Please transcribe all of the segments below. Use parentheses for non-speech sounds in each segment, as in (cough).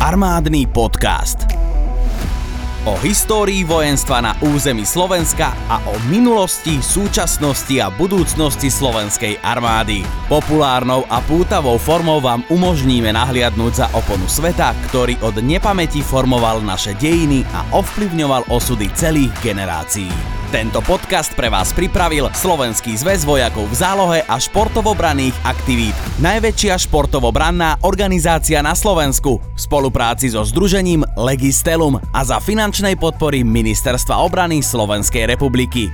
Armádny podcast. O histórii vojenstva na území Slovenska a o minulosti, súčasnosti a budúcnosti slovenskej armády. Populárnou a pútavou formou vám umožníme nahliadnúť za oponu sveta, ktorý od nepamäti formoval naše dejiny a ovplyvňoval osudy celých generácií. Tento podcast pre vás pripravil Slovenský zväz vojakov v zálohe a športovobranných aktivít. Najväčšia športovobranná organizácia na Slovensku v spolupráci so združením Legistelum a za finančnej podpory Ministerstva obrany Slovenskej republiky.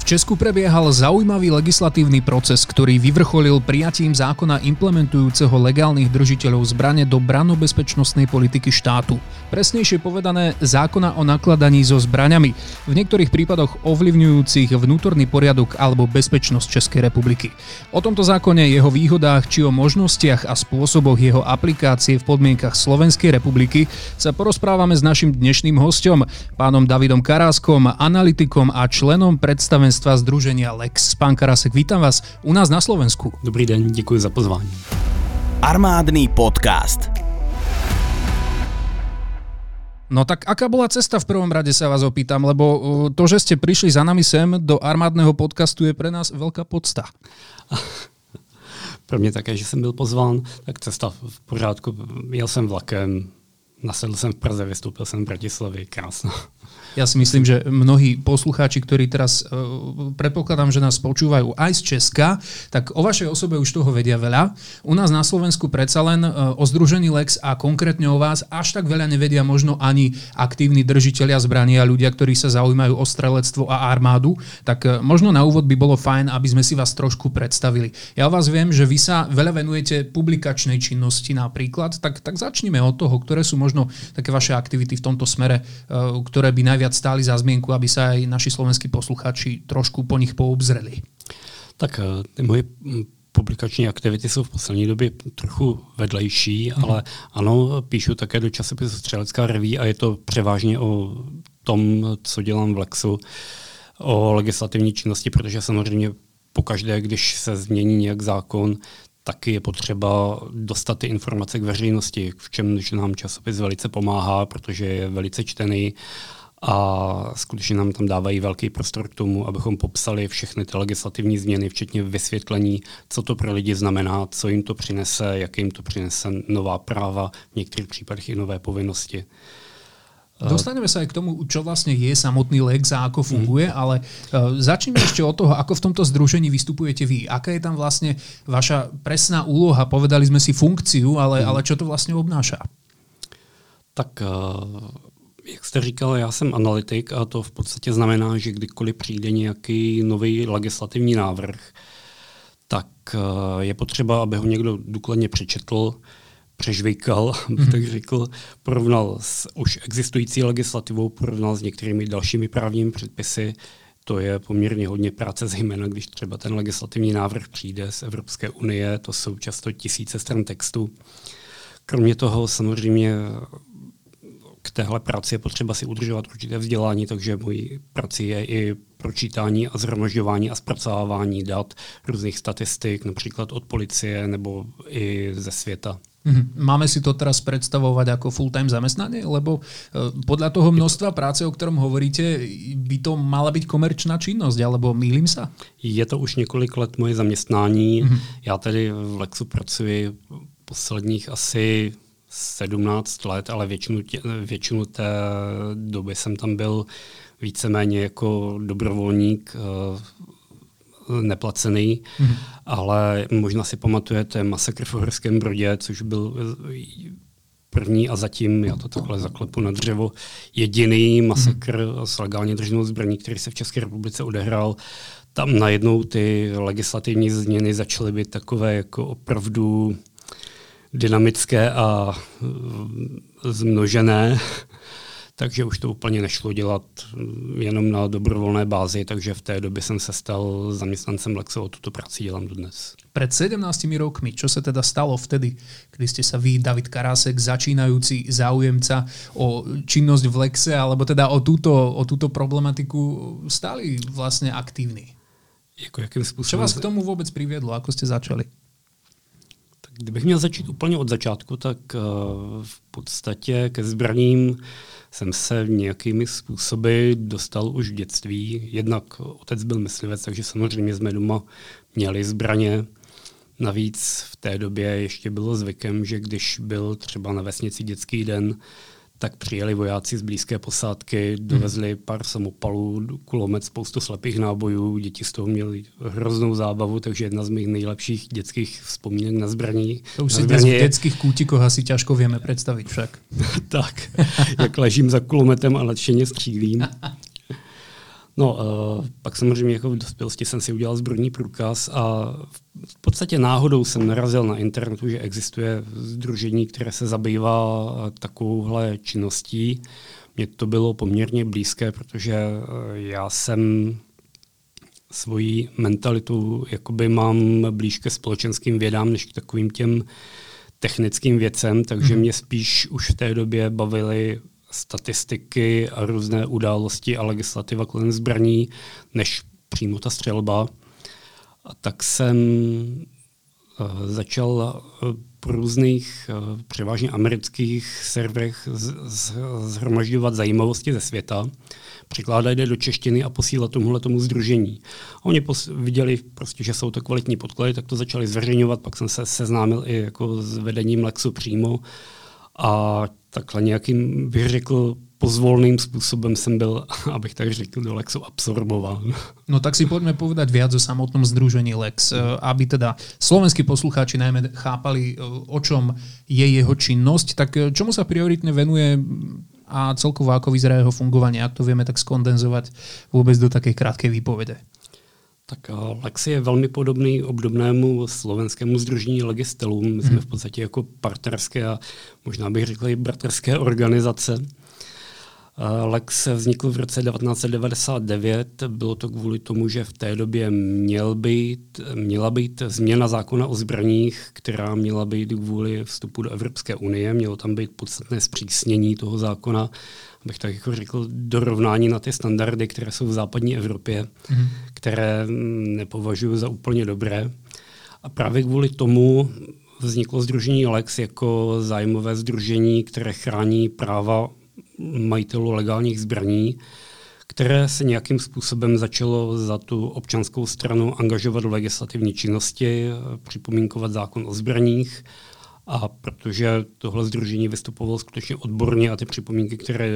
V Česku prebiehal zaujímavý legislatívny proces, ktorý vyvrcholil prijatím zákona implementujúceho legálnych držiteľov zbrane do branobezpečnostnej politiky štátu. Presnejšie povedané zákona o nakladaní so zbraňami, v niektorých prípadoch ovlivňujúcich vnútorný poriadok alebo bezpečnosť Českej republiky. O tomto zákone, jeho výhodách či o možnostiach a spôsoboch jeho aplikácie v podmienkach Slovenskej republiky sa porozprávame s našim dnešným hostom, pánom Davidom Karáskom, analytikom a členom predstaven predstavenstva Združenia Lex. Pán Karasek, vítam vás u nás na Slovensku. Dobrý den, děkuji za pozvání. Armádny podcast. No tak aká bola cesta v prvom rade sa vás opýtam, lebo uh, to, že ste prišli za nami sem do armádneho podcastu je pre nás veľká podsta. (laughs) Pro mě také, že jsem byl pozván, tak cesta v pořádku. Jel jsem vlakem, nasedl jsem v Praze, vystoupil jsem v Bratislavě, krásno. Ja si myslím, že mnohí poslucháči, ktorí teraz uh, predpokladám, že nás počúvajú aj z Česka, tak o vašej osobe už toho vedia veľa. U nás na Slovensku predsa len uh, o Združení Lex a konkrétne o vás až tak veľa nevedia možno ani aktívni držiteľia zbraní a ľudia, ktorí sa zaujímajú o strelectvo a armádu. Tak uh, možno na úvod by bolo fajn, aby sme si vás trošku predstavili. Ja vás viem, že vy sa veľa venujete publikačnej činnosti napríklad, tak, tak začnime od toho, ktoré sú možno také vaše aktivity v tomto smere, ktoré by najviac najviac stáli za zmienku, aby sa aj naši slovenskí posluchači trošku po nich poobzreli? Tak eh, ty moje hm, publikační aktivity jsou v poslední době trochu vedlejší, mm. ale ano, píšu také do časopisu Střelecká reví a je to převážně o tom, co dělám v Lexu, o legislativní činnosti, protože samozřejmě pokaždé, když se změní nějak zákon, taky je potřeba dostat ty informace k veřejnosti, v čemž nám časopis velice pomáhá, protože je velice čtený a skutečně nám tam dávají velký prostor k tomu, abychom popsali všechny ty legislativní změny, včetně vysvětlení, co to pro lidi znamená, co jim to přinese, jak jim to přinese nová práva, v některých případech i nové povinnosti. Dostaneme sa aj k tomu, čo vlastne je samotný Lex a ako funguje, mm. ale uh, začneme ešte od toho, ako v tomto združení vystupujete vy. Aká je tam vlastne vaša presná úloha? Povedali sme si funkciu, ale, mm. ale čo to vlastne obnáša? Tak uh jak jste říkal, já jsem analytik a to v podstatě znamená, že kdykoliv přijde nějaký nový legislativní návrh, tak eh, je potřeba, aby ho někdo důkladně přečetl, přežvejkal, (laughs) abych mm-hmm. tak řekl, porovnal s už existující legislativou, porovnal s některými dalšími právními předpisy. To je poměrně hodně práce, zejména když třeba ten legislativní návrh přijde z Evropské unie, to jsou často tisíce stran textu. Kromě toho samozřejmě k téhle práci je potřeba si udržovat určité vzdělání, takže mojí prací je i pročítání a zhromažďování a zpracovávání dat, různých statistik, například od policie nebo i ze světa. Mhm. Máme si to teraz predstavovať ako full-time zamestnanie? Lebo eh, podľa toho množstva práce, o ktorom hovoríte, by to mala byť komerčná činnosť, alebo mýlim sa? Je to už několik let moje zaměstnání. Mm-hmm. Já tedy v Lexu pracuji posledních asi 17 let, ale většinu, tě, většinu té doby jsem tam byl víceméně jako dobrovolník uh, neplacený, mm-hmm. ale možná si pamatujete Masakr v Horském Brodě, což byl první a zatím, já to takhle zaklepu na dřevo, jediný masakr mm-hmm. s legálně drženou zbraní, který se v České republice odehrál. Tam najednou ty legislativní změny začaly být takové jako opravdu dynamické a e, zmnožené, (laughs) takže už to úplně nešlo dělat jenom na dobrovolné bázi, takže v té době jsem se stal zaměstnancem Lexo a tuto práci dělám dnes. Před 17 rokmi, čo se teda stalo vtedy, kdy jste se vy, David Karásek, začínající záujemca o činnosť v Lexe, alebo teda o túto, o túto problematiku stali vlastně aktivní? Jako jakým způsobem? Čo vás k tomu vůbec přivedlo? Ako jste začali? Kdybych měl začít úplně od začátku, tak v podstatě ke zbraním jsem se nějakými způsoby dostal už v dětství. Jednak otec byl myslivec, takže samozřejmě jsme doma měli zbraně. Navíc v té době ještě bylo zvykem, že když byl třeba na vesnici dětský den, tak přijeli vojáci z blízké posádky, dovezli hmm. pár samopalů, kulomet, spoustu slepých nábojů, děti z toho měli hroznou zábavu, takže jedna z mých nejlepších dětských vzpomínek na zbraní. To už si dnes v dětských kůtikoch asi těžko víme představit však. (laughs) tak, jak ležím za kulometem a nadšeně střílím. (laughs) No, uh, pak samozřejmě jako v dospělosti jsem si udělal zbrojní průkaz a v podstatě náhodou jsem narazil na internetu, že existuje združení, které se zabývá takovouhle činností. Mně to bylo poměrně blízké, protože uh, já jsem svoji mentalitu jakoby mám blíž ke společenským vědám, než k takovým těm technickým věcem, takže mm. mě spíš už v té době bavily statistiky a různé události a legislativa kolem zbraní, než přímo ta střelba. A tak jsem uh, začal uh, po různých, uh, převážně amerických serverech zhromažďovat zajímavosti ze světa, překládat je do češtiny a posílat tomuhle tomu združení. A oni pos- viděli, prostě, že jsou to kvalitní podklady, tak to začali zveřejňovat, pak jsem se seznámil i jako s vedením Lexu přímo a takhle nějakým, bych řekl, pozvolným způsobem jsem byl, (laughs) abych tak řekl, do Lexu absorbován. No tak si pojďme povedať viac o samotnom združení Lex, eh, aby teda slovenskí poslucháči najmä chápali, eh, o čom je jeho činnosť, tak eh, čomu sa prioritne venuje a celkovo ako vyzerá jeho fungovanie, ak to vieme tak skondenzovať vôbec do takej krátkej výpovede. Tak Lex je velmi podobný obdobnému slovenskému združení Legistelům. My jsme v podstatě jako partnerské a možná bych řekl i bratrské organizace. Lex vznikl v roce 1999. Bylo to kvůli tomu, že v té době měl být, měla být změna zákona o zbraních, která měla být kvůli vstupu do Evropské unie. Mělo tam být podstatné zpřísnění toho zákona bych tak jako řekl, dorovnání na ty standardy, které jsou v západní Evropě, mm. Které nepovažuji za úplně dobré. A právě kvůli tomu vzniklo Združení Lex jako zájmové združení, které chrání práva majitelů legálních zbraní, které se nějakým způsobem začalo za tu občanskou stranu angažovat v legislativní činnosti, připomínkovat zákon o zbraních a protože tohle združení vystupovalo skutečně odborně a ty připomínky, které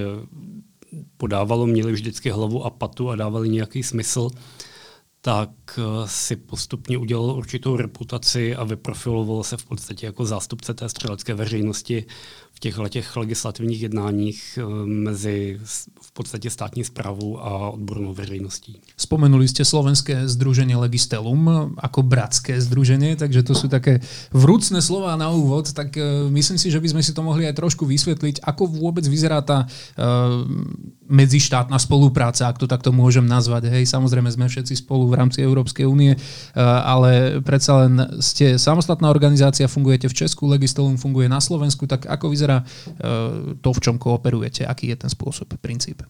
podávalo, měly vždycky hlavu a patu a dávali nějaký smysl, tak eh, si postupně udělal určitou reputaci a vyprofiloval se v podstatě jako zástupce té střelecké veřejnosti v těch legislativních jednáních eh, mezi v podstatě státní zprávou a odbornou veřejností. Spomenuli jste slovenské združení Legistelum jako bratské združení, takže to jsou také vrúcné slova na úvod, tak uh, myslím si, že bychom si to mohli aj trošku vysvětlit, ako vůbec vyzerá ta uh, medzištátna spolupráca, ak to takto môžem nazvať. Hej, samozrejme sme všetci spolu v rámci Európskej únie, ale predsa len ste samostatná organizácia, fungujete v Česku, Legistelum funguje na Slovensku, tak ako vyzerá vyzerá eh, to, v čom kooperujete? Aký je ten způsob, princip?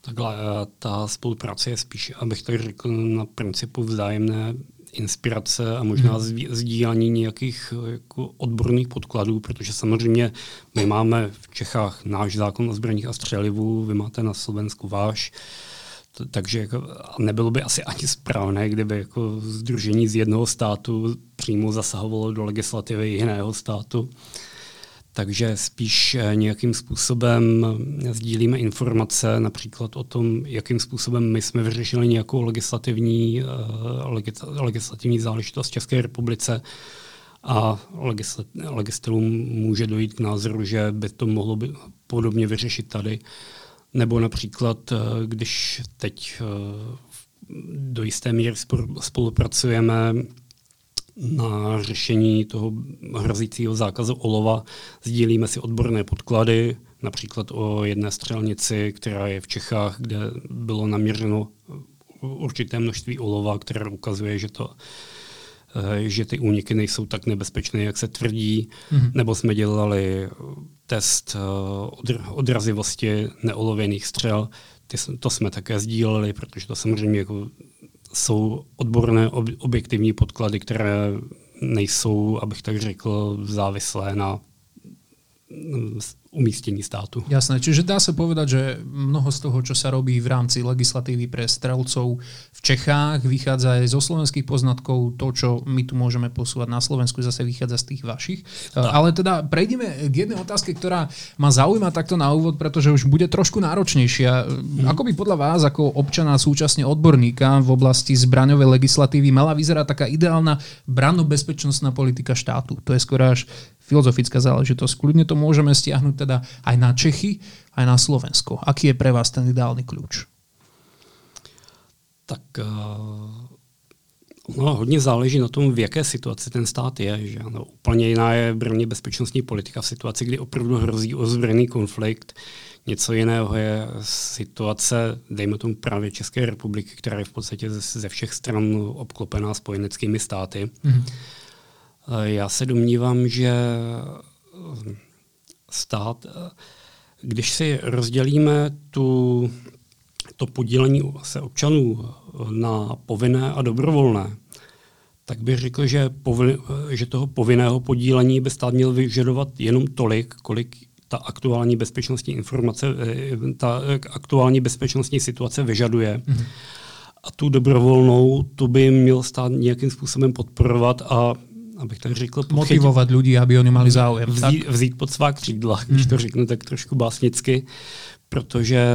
Takhle, eh, ta spolupráce je spíš, abych tak řekl, na principu vzájemné inspirace a možná hmm. sdílení nějakých eh, jako odborných podkladů, protože samozřejmě my máme v Čechách náš zákon o zbraních a střelivu, vy máte na Slovensku váš, takže jako, nebylo by asi ani správné, kdyby jako združení z jednoho státu přímo zasahovalo do legislativy jiného státu takže spíš eh, nějakým způsobem eh, sdílíme informace například o tom, jakým způsobem my jsme vyřešili nějakou legislativní, eh, legislativní záležitost v České republice a legislativům může dojít k názoru, že by to mohlo by podobně vyřešit tady. Nebo například, když teď do jisté míry spolupracujeme na řešení toho hrozícího zákazu olova. Sdílíme si odborné podklady, například o jedné střelnici, která je v Čechách, kde bylo naměřeno určité množství olova, které ukazuje, že to eh, že ty úniky nejsou tak nebezpečné, jak se tvrdí, mm-hmm. nebo jsme dělali test eh, odrazivosti neolověných střel, ty, to jsme také sdíleli, protože to samozřejmě jako jsou odborné ob, objektivní podklady, které nejsou, abych tak řekl, závislé na umístění státu. Jasné, čiže dá sa povedať, že mnoho z toho, čo sa robí v rámci legislatívy pre strelcov v Čechách, vychádza aj zo slovenských poznatkov, to, čo my tu môžeme posúvať na Slovensku, zase vychádza z tých vašich. Tak. Ale teda prejdeme k jednej otázke, ktorá ma zaujíma takto na úvod, pretože už bude trošku náročnejšia. Hmm. Ako by podľa vás, ako občana súčasne odborníka v oblasti zbraňovej legislatívy, mala vyzerať taká ideálna branno-bezpečnostná politika štátu? To je skoro až filozofická záležitosť. Kľudne to môžeme stiahnuť teda aj na Čechy, aj na Slovensko. Aký je pre vás ten ideálny kľúč? Tak uh, no, hodně záleží na tom, v jaké situaci ten stát je. Že? No, úplně jiná je brně bezpečnostní politika v situaci, kdy opravdu hrozí ozbrojený konflikt. Něco jiného je situace, dejme tomu právě České republiky, která je v podstatě ze všech stran obklopená spojeneckými státy. Mm-hmm. Já se domnívám, že eh, stát, eh, když si rozdělíme tu, to podílení se občanů na povinné a dobrovolné, tak bych řekl, že, povin, že toho povinného podílení by stát měl vyžadovat jenom tolik, kolik ta aktuální bezpečnostní informace, eh, ta aktuální bezpečnostní situace vyžaduje. Mm-hmm. A tu dobrovolnou, tu by měl stát nějakým způsobem podporovat a abych tak řekl, podchytit, motivovat lidi, aby oni mali záujem. Vzít, vzít pod svá křídla, když mm. to řeknu tak trošku básnicky, protože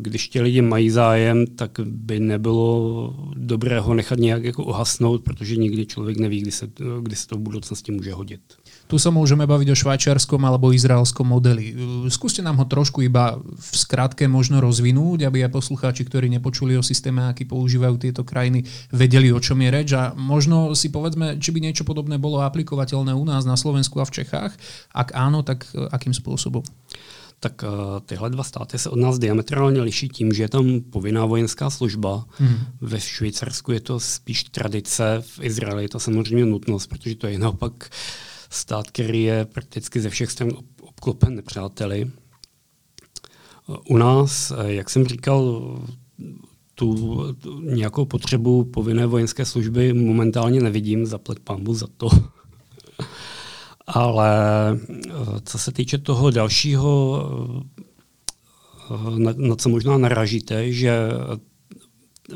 když ti lidi mají zájem, tak by nebylo dobré ho nechat nějak jako ohasnout, protože nikdy člověk neví, kdy se, kdy se to v budoucnosti může hodit. Tu sa môžeme baviť o švajčiarskom alebo izraelskom modeli. Skúste nám ho trošku iba v skratke možno rozvinúť, aby aj poslucháči, ktorí nepočuli o systéme, aký používajú tieto krajiny, vedeli, o čom je reč a možno si povedzme, či by niečo podobné bolo aplikovateľné u nás na Slovensku a v Čechách. Ak áno, tak akým spôsobom? tak uh, tyhle dva státy se od nás diametrálně liší tím, že je tam povinná vojenská služba. Hmm. Ve Švýcarsku je to spíš tradice, v Izraeli je to samozřejmě nutnost, protože to je naopak stát, který je prakticky ze všech stran obklopen nepřáteli. U nás, jak jsem říkal, tu, tu nějakou potřebu povinné vojenské služby momentálně nevidím, zaplet pámbu za to. (laughs) Ale co se týče toho dalšího, na, na co možná naražíte, že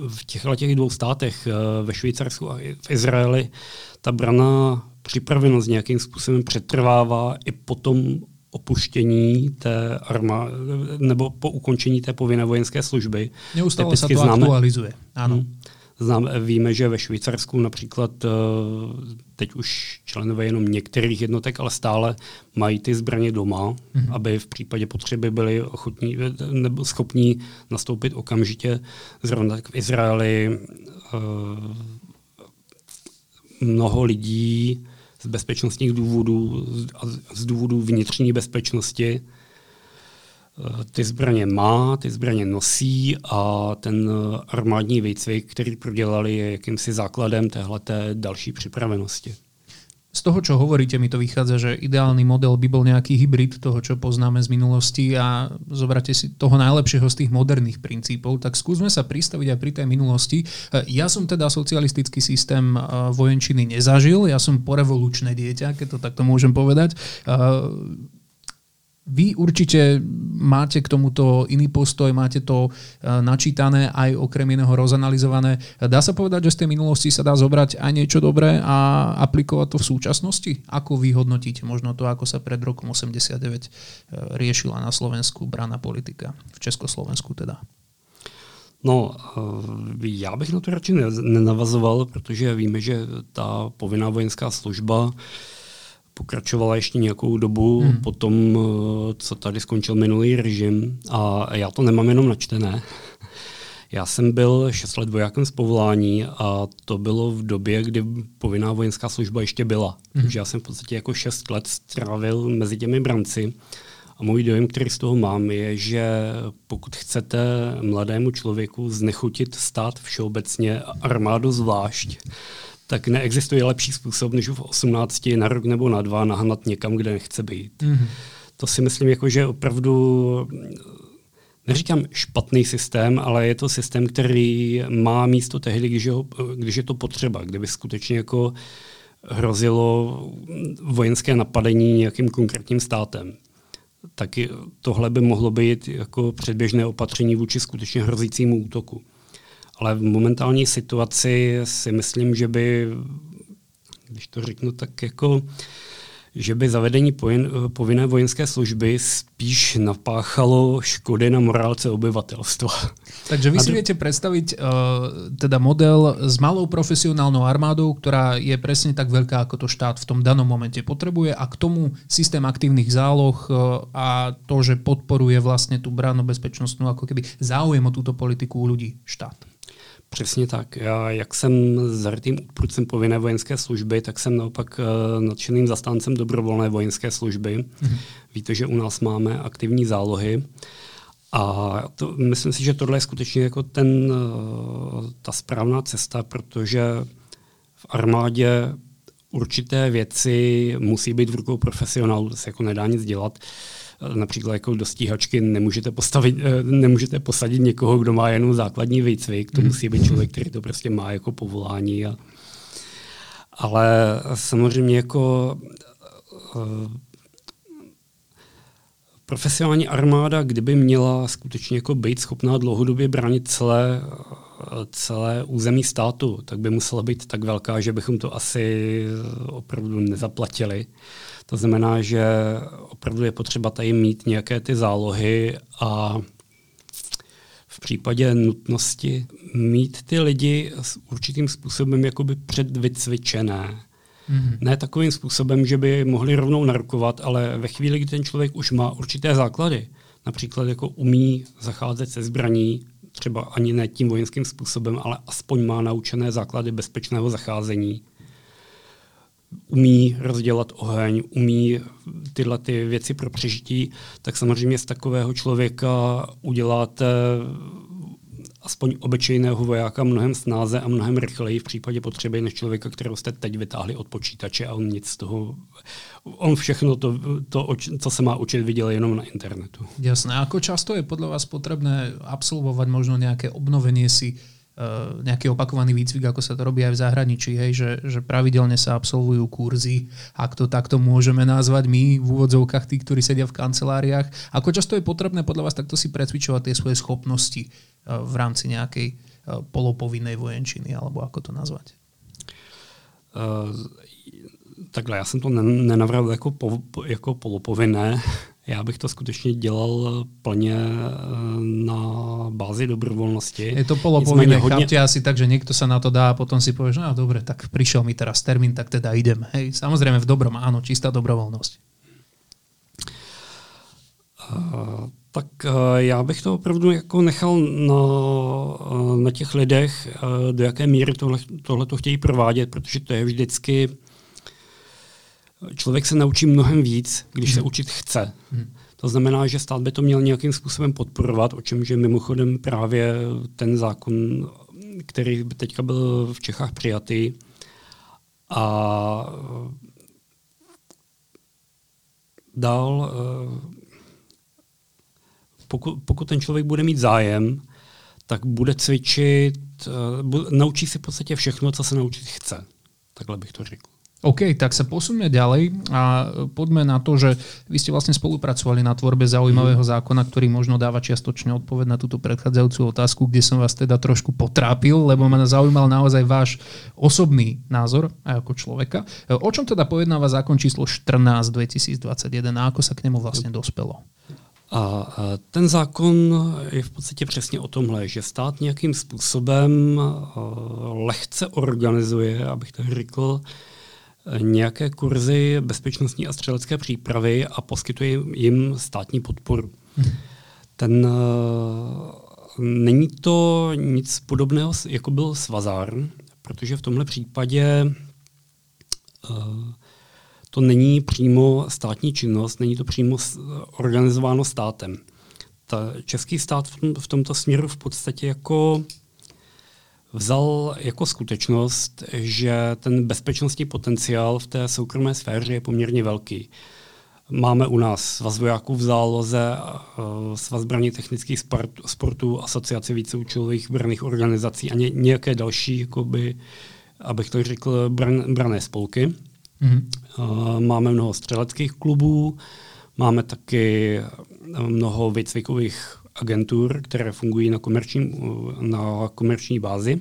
v těchto těch dvou státech, ve Švýcarsku a v Izraeli, ta brana připravenost nějakým způsobem přetrvává i po tom opuštění té armády, nebo po ukončení té povinné vojenské služby. Neustále se to známe, aktualizuje. Ano. Hmm. Znám, víme, že ve Švýcarsku například eh, teď už členové jenom některých jednotek, ale stále mají ty zbraně doma, mm-hmm. aby v případě potřeby byli ochotní nebo schopní nastoupit okamžitě. Zrovna tak v Izraeli eh, mnoho lidí z bezpečnostních důvodů a z důvodů vnitřní bezpečnosti eh, ty zbraně má, ty zbraně nosí a ten armádní výcvik, který prodělali, je jakýmsi základem téhleté další připravenosti. Z toho, čo hovoríte, mi to vychádza, že ideálny model by bol nejaký hybrid toho, čo poznáme z minulosti a zobrate si toho najlepšieho z tých moderných princípov, tak skúsme sa pristaviť aj pri tej minulosti. Ja som teda socialistický systém eh, vojenčiny nezažil, ja som porevolučné dieťa, keď to takto môžem povedať. Vy určite máte k tomuto iný postoj, máte to eh, načítané, aj okrem iného rozanalizované. Dá sa povedať, že z tej minulosti sa dá zobrať aj niečo dobré a aplikovať to v súčasnosti? Ako vy hodnotíte možno to, ako sa pred rokom 89 eh, riešila na Slovensku brana politika, v Československu teda? No, eh, já bych na to radši nenavazoval, protože víme, že ta povinná vojenská služba pokračovala ještě nějakou dobu hmm. po tom, eh, co tady skončil minulý režim. A já to nemám jenom načtené. Já jsem byl 6 let vojákem z povolání a to bylo v době, kdy povinná vojenská služba ještě byla. Hmm. Takže já jsem v podstatě jako 6 let strávil mezi těmi branci. A můj dojem, který z toho mám, je, že pokud chcete mladému člověku znechutit stát všeobecně, armádu zvlášť, tak neexistuje lepší způsob, než v 18 na rok nebo na dva nahnat někam, kde nechce být. Mm-hmm. To si myslím, jako, že opravdu neříkám špatný systém, ale je to systém, který má místo tehdy, když je, když je to potřeba, kdyby skutečně jako hrozilo vojenské napadení nějakým konkrétním státem. Tak tohle by mohlo být jako předběžné opatření vůči skutečně hrozícímu útoku. Ale v momentální situaci si myslím, že by, když to řeknu tak jako že by zavedení povinné vojenské služby spíš napáchalo škody na morálce obyvatelstva. Takže vy si viete predstaviť uh, teda model s malou profesionálnou armádou, ktorá je presne tak veľká, ako to štát v tom danom momente potrebuje a k tomu systém aktívnych záloh uh, a to, že podporuje vlastne tú bránu bezpečnostnú ako keby záujem o túto politiku u ľudí štát. Přesně tak. Já, jak jsem zarytým odpůrcem povinné vojenské služby, tak jsem naopak uh, nadšeným zastáncem dobrovolné vojenské služby. Mm-hmm. Víte, že u nás máme aktivní zálohy. A to, myslím si, že tohle je skutečně jako ten, uh, ta správná cesta, protože v armádě určité věci musí být v rukou profesionálů, to se jako nedá nic dělat. Uh, například jako do stíhačky nemůžete, postavit, eh, nemůžete posadit někoho, kdo má jenom základní výcvik, to mhm. musí být člověk, který to prostě má jako povolání. A, ale samozřejmě jako uh, profesionální armáda, kdyby měla skutečně jako být schopná dlouhodobě bránit celé, celé území státu, tak by musela být tak velká, že bychom to asi opravdu nezaplatili. To znamená, že opravdu je potřeba tady mít nějaké ty zálohy a v případě nutnosti mít ty lidi s určitým způsobem jakoby předvycvičené. Mm-hmm. Ne takovým způsobem, že by mohli rovnou narukovat, ale ve chvíli, kdy ten člověk už má určité základy, například jako umí zacházet se zbraní, třeba ani ne tím vojenským způsobem, ale aspoň má naučené základy bezpečného zacházení, umí rozdělat oheň, umí tyhle ty věci pro přežití, tak samozřejmě z takového člověka uděláte aspoň obyčejného vojáka mnohem snáze a mnohem rychleji v případě potřeby, než člověka, kterého jste teď vytáhli od počítače a on nic z toho, on všechno to, to co se má učit, viděl jenom na internetu. Jasné. Ako často je podle vás potřebné absolvovat možno nějaké obnovení si Eh, nejaký opakovaný výcvik, ako sa to robí aj v zahraničí, hej, že, že pravidelne sa absolvujú kurzy, ak to takto môžeme nazvať my v úvodzovkách, tí, ktorí sedia v kanceláriách. Ako často je potrebné podľa vás takto si precvičovať tie svoje schopnosti eh, v rámci nejakej eh, polopovinnej vojenčiny, alebo ako to nazvať? Uh, takhle, já jsem to nenavral jako, po, jako polopovinné. Já bych to skutečně dělal plně eh, na bázi dobrovolnosti. Je to polopovinné, hodně... chápte asi tak, že někdo se na to dá a potom si povieš, no dobre, tak přišel mi teraz termín, tak teda idem. Hej, samozřejmě v dobrom, áno, čistá dobrovolnost. Uh, tak uh, já bych to opravdu jako nechal na, uh, na těch lidech, do jaké míry tohle, tohle to chtějí provádět, protože to je vždycky člověk se naučí mnohem víc, když se mhm. učit chce. Hmm. To znamená, že stát by to měl nějakým způsobem podporovat, o čemž je mimochodem právě ten zákon, který by teďka byl v Čechách přijatý. A dál, pokud, pokud ten člověk bude mít zájem, tak bude cvičit, naučí se v podstatě všechno, co se naučit chce. Takhle bych to řekl. OK, tak sa posunme ďalej a poďme na to, že vy ste vlastne spolupracovali na tvorbe zaujímavého zákona, ktorý možno dáva čiastočne odpoveď na túto predchádzajúcu otázku, kde som vás teda trošku potrápil, lebo ma zaujímal naozaj váš osobný názor aj ako človeka. O čom teda pojednáva zákon číslo 14 2021 a ako sa k nemu vlastne dospelo? A ten zákon je v podstatě přesně o tomhle, že stát nějakým způsobem lehce organizuje, abych tak řekl, nějaké kurzy bezpečnostní a střelecké přípravy a poskytuje jim státní podporu. Hmm. Ten, uh, není to nic podobného, jako byl Svazár, protože v tomhle případě uh, to není přímo státní činnost, není to přímo organizováno státem. Ta český stát v, tom, v tomto směru v podstatě jako vzal jako skutečnost, že ten bezpečnostní potenciál v té soukromé sféře je poměrně velký. Máme u nás svaz vojáků v záloze, eh, svaz zbraní technických sportů, asociaci víceúčelových braných organizací a ně, nějaké další jakoby, abych to řekl, bran, brané spolky. Mm-hmm. Máme mnoho střeleckých klubů, máme taky mnoho výcvikových agentur, které fungují na komerční, na komerční bázi.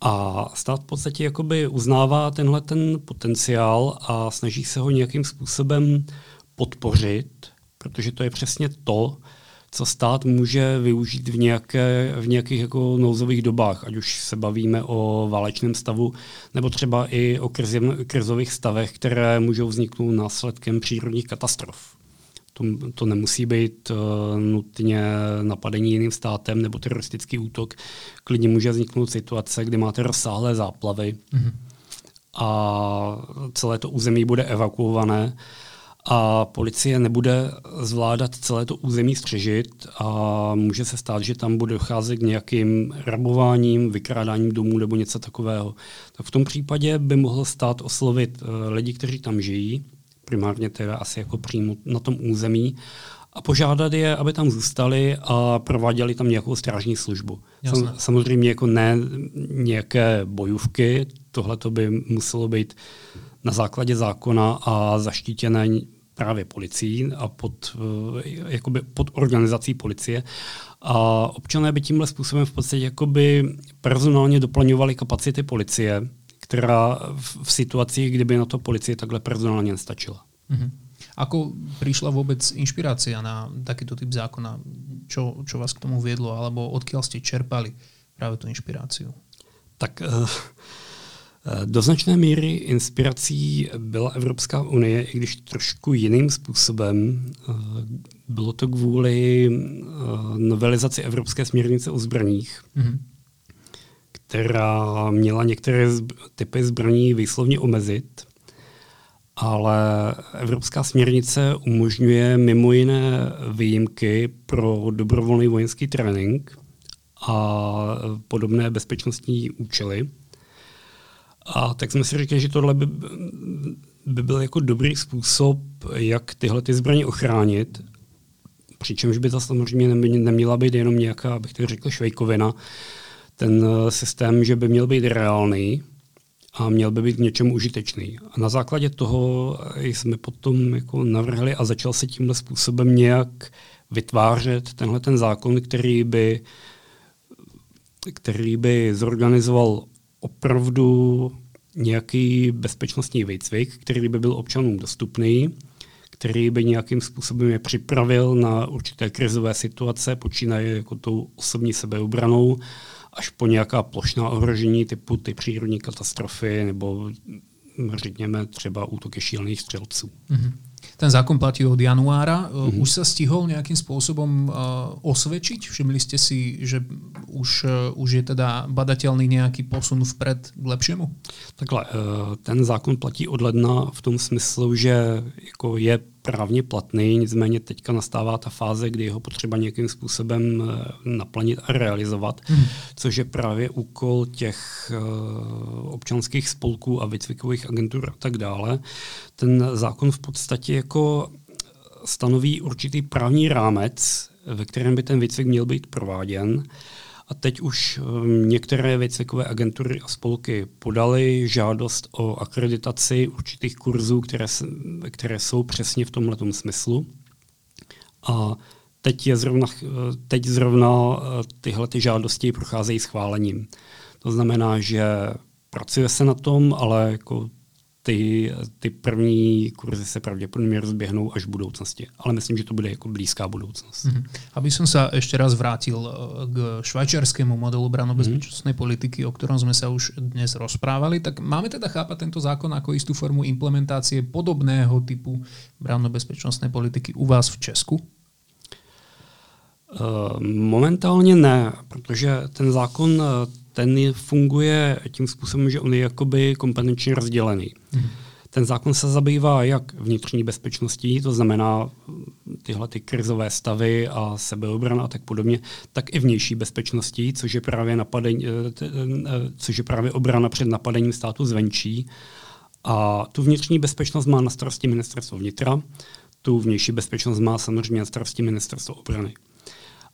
A stát v podstatě jakoby uznává tenhle ten potenciál a snaží se ho nějakým způsobem podpořit, protože to je přesně to, co stát může využít v, nějaké, v nějakých jako nouzových dobách, ať už se bavíme o válečném stavu, nebo třeba i o krizových stavech, které můžou vzniknout následkem přírodních katastrof. To, to nemusí být uh, nutně napadení jiným státem nebo teroristický útok. Klidně může vzniknout situace, kdy máte rozsáhlé záplavy mm-hmm. a celé to území bude evakuované a policie nebude zvládat celé to území střežit a může se stát, že tam bude docházet k nějakým rabováním, vykrádáním domů nebo něco takového. Tak v tom případě by mohl stát oslovit uh, lidi, kteří tam žijí, primárně teda asi jako přímo na tom území, a požádat je, aby tam zůstali a prováděli tam nějakou strážní službu. Sam, samozřejmě jako ne nějaké bojůvky, tohle to by muselo být na základě zákona a zaštítěné právě policií a pod, eh, jakoby pod organizací policie. A občané by tímhle způsobem v podstatě jakoby personálně doplňovali kapacity policie, která v, v situacích, kdyby na to policie takhle personálně nestačila. Mm-hmm. Ako prišla vôbec inšpirácia na takýto typ zákona? Čo, čo vás k tomu viedlo? Alebo odkiaľ ste čerpali práve tú inšpiráciu? Tak uh, do značné míry inspirací byla Evropská unie, i když trošku jiným způsobem. Uh, bylo to kvůli novelizaci Evropské směrnice o zbraních. Mm-hmm která měla některé typy zbraní výslovně omezit, ale Evropská směrnice umožňuje mimo jiné výjimky pro dobrovolný vojenský trénink a podobné bezpečnostní účely. A tak jsme si řekli, že tohle by, by byl jako dobrý způsob, jak tyhle ty zbraně ochránit, přičemž by to samozřejmě neměla být jenom nějaká, abych to řekl, švejkovina, ten eh, systém, že by měl být reálný a měl by být k něčemu užitečný. A na základě toho jsme potom jako navrhli a začal se tímhle způsobem nějak vytvářet tenhle ten zákon, který by, který by zorganizoval opravdu nějaký bezpečnostní výcvik, který by byl občanům dostupný, který by nějakým způsobem je připravil na určité krizové situace, počínaje jako tou osobní sebeobranou až po nějaká plošná ohrožení typu ty přírodní katastrofy nebo řekněme třeba útoky šílených střelců. Mm-hmm. Ten zákon platí od januára. Mm-hmm. Už se stihl nějakým způsobem uh, osvědčit? Všimli jste si, že už, uh, už je teda badatelný nějaký posun vpred k lepšímu? Takhle, uh, ten zákon platí od ledna v tom smyslu, že jako je právně platný, nicméně teďka nastává ta fáze, kdy jeho potřeba nějakým způsobem eh, naplnit a realizovat, hmm. což je právě úkol těch uh, občanských spolků a výcvikových agentur a tak dále. Ten zákon v podstatě jako stanoví určitý právní rámec, ve kterém by ten výcvik měl být prováděn. A teď už um, některé výcvikové agentury a spolky podaly žádost o akreditaci určitých kurzů, které, které jsou přesně v tomhle smyslu. A teď, je zrovna, teď zrovna uh, tyhle ty žádosti procházejí schválením. To znamená, že pracuje se na tom, ale jako ty, ty první kurzy se pravděpodobně rozběhnou až v budoucnosti. Ale myslím, že to bude jako blízká budoucnost. Mm-hmm. Aby som sa ešte raz vrátil eh, k švajčiarskému modelu branobezpečnostnej mm-hmm. politiky, o ktorom sme sa už dnes rozprávali, tak máme teda chápať tento zákon ako istú formu implementácie podobného typu branobezpečnostnej politiky u vás v Česku? Uh, momentálně ne, protože ten zákon eh, ten funguje tím způsobem, že on je jakoby kompetenčně rozdělený. Hmm. Ten zákon se zabývá jak vnitřní bezpečností, to znamená tyhle ty krizové stavy a sebeobrana a tak podobně, tak i vnější bezpečností, což je právě, napadení, eh, eh, což je právě obrana před napadením státu zvenčí. A tu vnitřní bezpečnost má na starosti ministerstvo vnitra, tu vnější bezpečnost má samozřejmě na starosti ministerstvo obrany.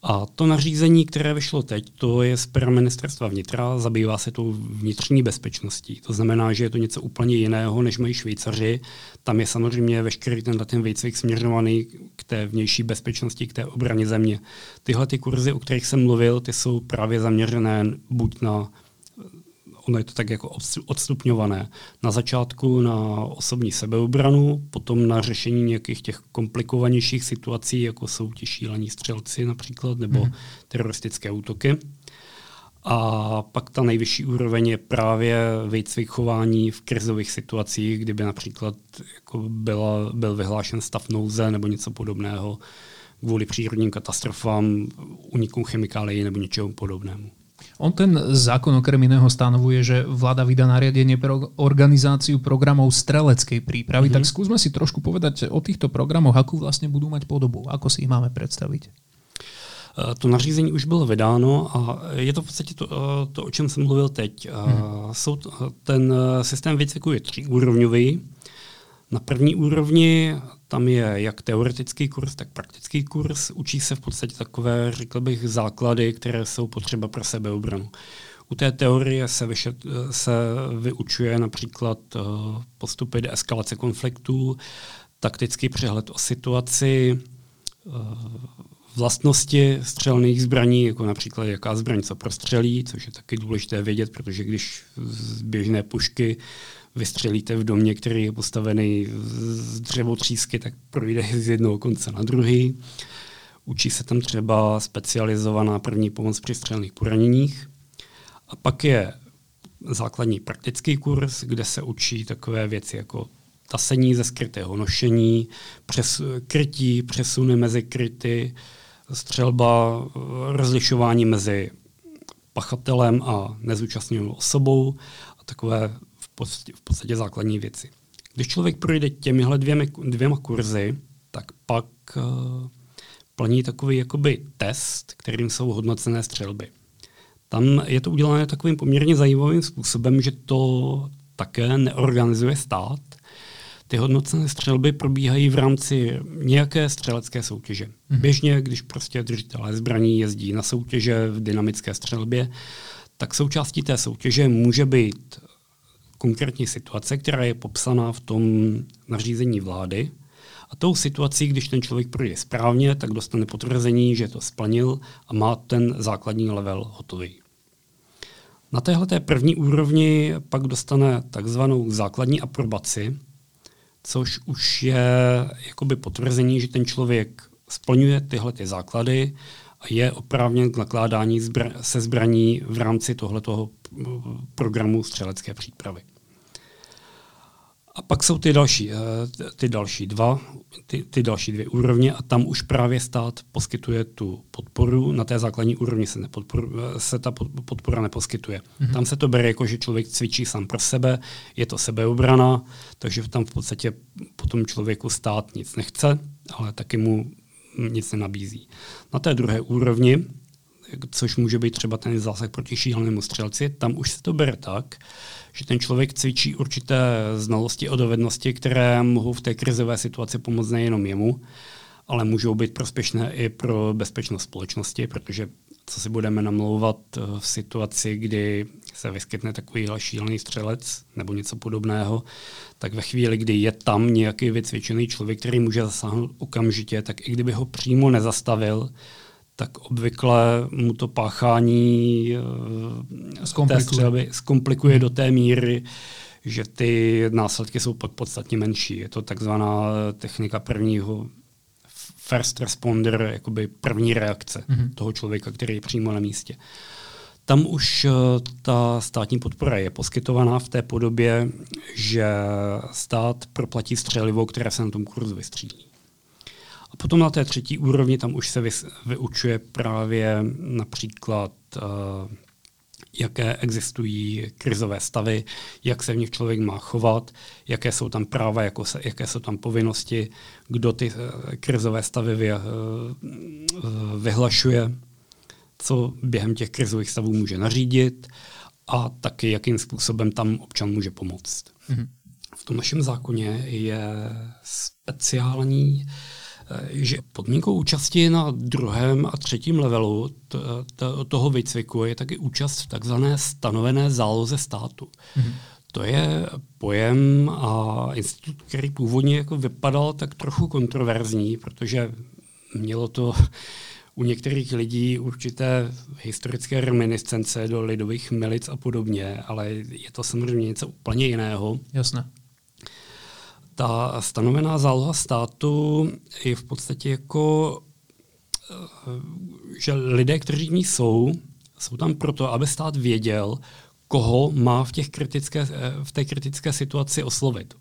A to nařízení, které vyšlo teď, to je z pera ministerstva vnitra, zabývá se tou vnitřní bezpečností. To znamená, že je to něco úplně jiného, než mají Švýcaři. Tam je samozřejmě veškerý ten ten výcvik směřovaný k té vnější bezpečnosti, k té obraně země. Tyhle ty kurzy, o kterých jsem mluvil, ty jsou právě zaměřené buď na ono je to tak jako odstupňované. Na začátku na osobní sebeobranu, potom na řešení nějakých těch komplikovanějších situací, jako jsou ti šílení střelci například, nebo hmm. teroristické útoky. A pak ta nejvyšší úroveň je právě výcvik chování v krizových situacích, kdyby například jako byla, byl vyhlášen stav nouze nebo něco podobného kvůli přírodním katastrofám, unikům chemikálií nebo něčemu podobnému. On ten zákon okrem iného stanovuje, že vláda vydá nariadenie pre organizáciu programov streleckej prípravy. Mm-hmm. Tak skúsme si trošku povedať o týchto programoch, akú vlastne budú mať podobu, ako si ich máme představit. Eh, to nařízení už bylo vydáno a je to v podstatě to, eh, to o čem jsem mluvil teď. Hmm. ten systém výcviku je tříúrovňový. Na první úrovni tam je jak teoretický kurz, tak praktický kurz. Učí se v podstatě takové, řekl bych, základy, které jsou potřeba pro sebeobranu. U té teorie se, vyšet, se vyučuje například eh, postupy deeskalace konfliktů, taktický přehled o situaci, eh, vlastnosti střelných zbraní, jako například jaká zbraň co prostřelí, což je taky důležité vědět, protože když z běžné pušky vystřelíte v domě, který je postavený z dřevotřísky, tak projde z jednoho konce na druhý. Učí se tam třeba specializovaná první pomoc při střelných poraněních. A pak je základní praktický kurz, kde se učí takové věci jako tasení ze skrytého nošení, přes, krytí, přesuny mezi kryty, střelba, rozlišování mezi pachatelem a nezúčastněnou osobou a takové v podstatě základní věci. Když člověk projde těmihle dvěmi, dvěma kurzy, tak pak uh, plní takový jakoby test, kterým jsou hodnocené střelby. Tam je to udělané takovým poměrně zajímavým způsobem, že to také neorganizuje stát. Ty hodnocené střelby probíhají v rámci nějaké střelecké soutěže. Mm-hmm. Běžně, když prostě držitelé zbraní jezdí na soutěže v dynamické střelbě, tak součástí té soutěže může být konkrétní situace, která je popsaná v tom nařízení vlády. A tou situací, když ten člověk projde správně, tak dostane potvrzení, že to splnil a má ten základní level hotový. Na téhle první úrovni pak dostane takzvanou základní aprobaci, což už je jakoby potvrzení, že ten člověk splňuje tyhle ty základy a je oprávněn k nakládání zbra- se zbraní v rámci tohletoho programu střelecké přípravy. A pak jsou ty další, eh, ty další dva, ty, ty další dvě úrovně a tam už právě stát poskytuje tu podporu. Na té základní úrovni se, nepodpor, eh, se ta podpora neposkytuje. Mm-hmm. Tam se to bere jako, že člověk cvičí sám pro sebe, je to sebeobrana, takže tam v podstatě potom člověku stát nic nechce, ale taky mu nic nenabízí. Na té druhé úrovni což může být třeba ten zásah proti šílenému střelci, tam už se to bere tak, že ten člověk cvičí určité znalosti a dovednosti, které mohou v té krizové situaci pomoct nejenom jemu, ale můžou být prospěšné i pro bezpečnost společnosti, protože co si budeme namlouvat eh, v situaci, kdy se vyskytne takový šílený střelec nebo něco podobného, tak ve chvíli, kdy je tam nějaký vycvičený člověk, který může zasáhnout okamžitě, tak i kdyby ho přímo nezastavil, tak obvykle mu to páchání eh, zkomplikuje, střelby zkomplikuje do té míry, že ty následky jsou pod podstatně menší. Je to takzvaná technika prvního first responder, jakoby první reakce hmm. toho člověka, který je přímo na místě. Tam už eh, ta státní podpora je poskytovaná v té podobě, že stát proplatí střelivo, které se na tom kurzu vystřílí. Potom na té třetí úrovni tam už se vyučuje právě například, uh, jaké existují krizové stavy, jak se v nich člověk má chovat, jaké jsou tam práva, jako jaké jsou tam povinnosti, kdo ty uh, krizové stavy vy, uh, vyhlašuje, co během těch krizových stavů může nařídit a taky, jakým způsobem tam občan může pomoct. Mm-hmm. V tom našem zákoně je speciální uh, že podmínkou účasti na druhém a třetím levelu t- t- toho výcviku je taky účast v takzvané stanovené záloze státu. Mm-hmm. To je pojem a institut, který původně jako vypadal tak trochu kontroverzní, protože mělo to u některých lidí určité historické reminiscence do lidových milic a podobně, ale je to samozřejmě něco úplně jiného. Jasné. Ta stanovená záloha státu je v podstatě jako, eh, že lidé, kteří v ní jsou, jsou tam proto, aby stát věděl, koho má v, těch kritické, eh, v té kritické situaci oslovit.